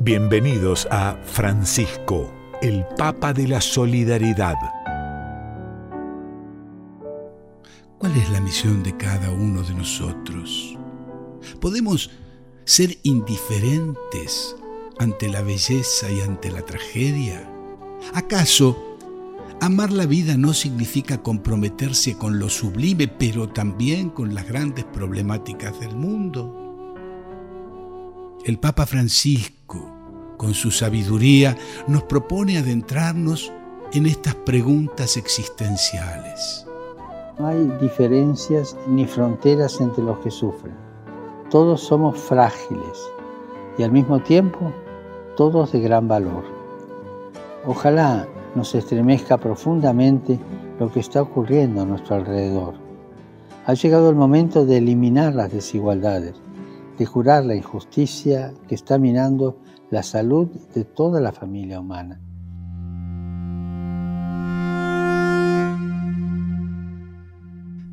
Bienvenidos a Francisco, el Papa de la Solidaridad. ¿Cuál es la misión de cada uno de nosotros? ¿Podemos ser indiferentes ante la belleza y ante la tragedia? ¿Acaso amar la vida no significa comprometerse con lo sublime, pero también con las grandes problemáticas del mundo? El Papa Francisco, con su sabiduría, nos propone adentrarnos en estas preguntas existenciales. No hay diferencias ni fronteras entre los que sufren. Todos somos frágiles y al mismo tiempo todos de gran valor. Ojalá nos estremezca profundamente lo que está ocurriendo a nuestro alrededor. Ha llegado el momento de eliminar las desigualdades, de jurar la injusticia que está minando la salud de toda la familia humana.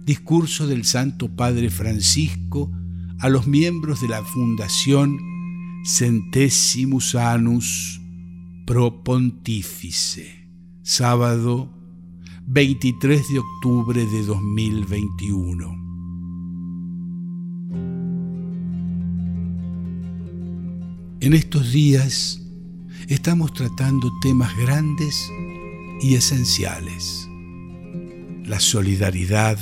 Discurso del Santo Padre Francisco a los miembros de la Fundación Centesimus Annus Pro Pontifice, sábado 23 de octubre de 2021. En estos días estamos tratando temas grandes y esenciales. La solidaridad,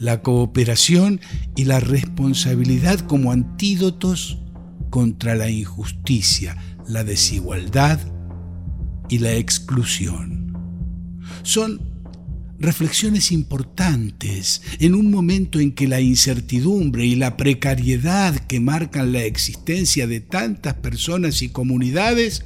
la cooperación y la responsabilidad como antídotos contra la injusticia, la desigualdad y la exclusión. Son reflexiones importantes en un momento en que la incertidumbre y la precariedad que marcan la existencia de tantas personas y comunidades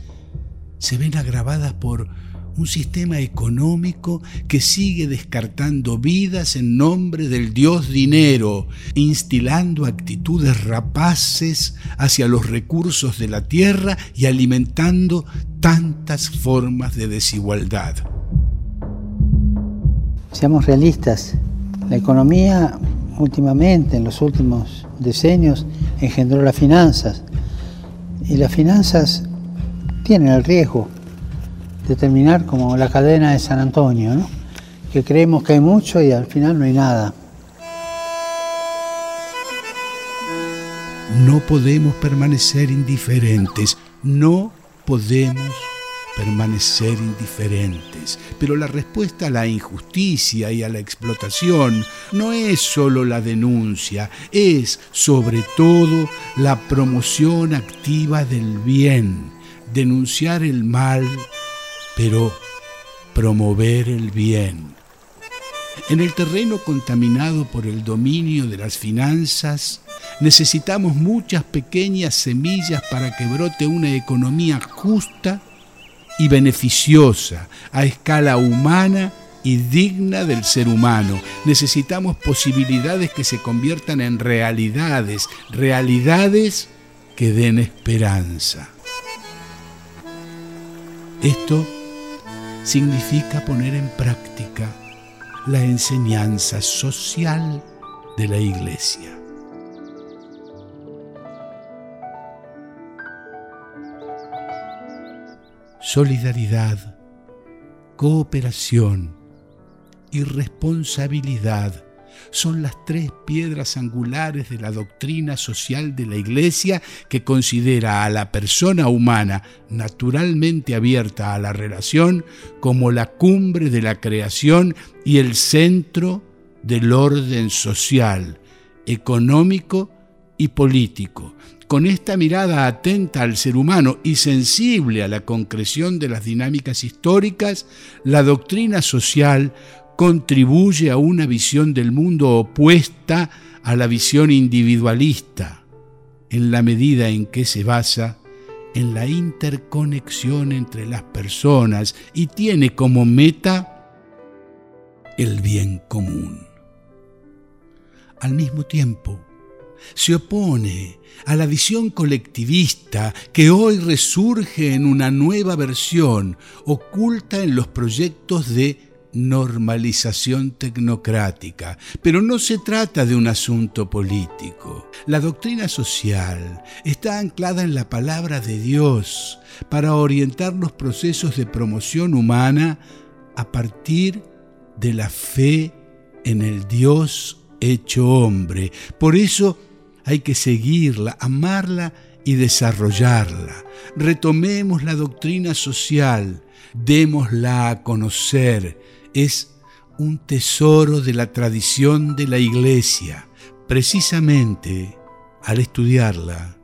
se ven agravadas por un sistema económico que sigue descartando vidas en nombre del dios dinero, instilando actitudes rapaces hacia los recursos de la tierra y alimentando tantas formas de desigualdad. Seamos realistas, la economía últimamente, en los últimos decenios, engendró las finanzas. Y las finanzas tienen el riesgo de terminar como la cadena de San Antonio, que creemos que hay mucho y al final no hay nada. No podemos permanecer indiferentes, no podemos permanecer indiferentes. Pero la respuesta a la injusticia y a la explotación no es solo la denuncia, es sobre todo la promoción activa del bien, denunciar el mal, pero promover el bien. En el terreno contaminado por el dominio de las finanzas, necesitamos muchas pequeñas semillas para que brote una economía justa y beneficiosa a escala humana y digna del ser humano. Necesitamos posibilidades que se conviertan en realidades, realidades que den esperanza. Esto significa poner en práctica la enseñanza social de la Iglesia. Solidaridad, cooperación y responsabilidad son las tres piedras angulares de la doctrina social de la Iglesia que considera a la persona humana naturalmente abierta a la relación como la cumbre de la creación y el centro del orden social, económico y político, con esta mirada atenta al ser humano y sensible a la concreción de las dinámicas históricas, la doctrina social contribuye a una visión del mundo opuesta a la visión individualista, en la medida en que se basa en la interconexión entre las personas y tiene como meta el bien común. Al mismo tiempo, se opone a la visión colectivista que hoy resurge en una nueva versión, oculta en los proyectos de normalización tecnocrática, pero no se trata de un asunto político. La doctrina social está anclada en la palabra de Dios para orientar los procesos de promoción humana a partir de la fe en el Dios hecho hombre. Por eso hay que seguirla, amarla y desarrollarla. Retomemos la doctrina social, démosla a conocer. Es un tesoro de la tradición de la Iglesia. Precisamente al estudiarla,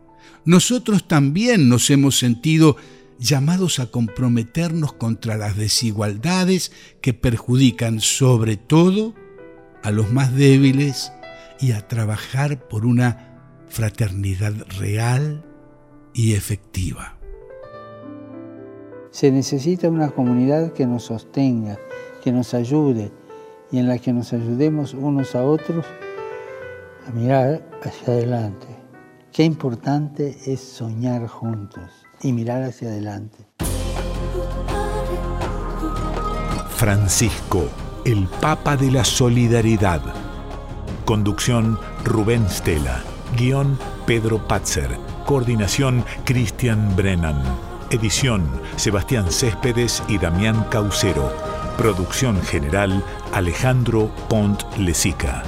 nosotros también nos hemos sentido llamados a comprometernos contra las desigualdades que perjudican sobre todo a los más débiles y a trabajar por una fraternidad real y efectiva. Se necesita una comunidad que nos sostenga, que nos ayude y en la que nos ayudemos unos a otros a mirar hacia adelante. Qué importante es soñar juntos y mirar hacia adelante. Francisco, el Papa de la Solidaridad. Conducción Rubén Stella. Guión Pedro Patzer. Coordinación Cristian Brennan. Edición Sebastián Céspedes y Damián Caucero. Producción general Alejandro Pont Lesica.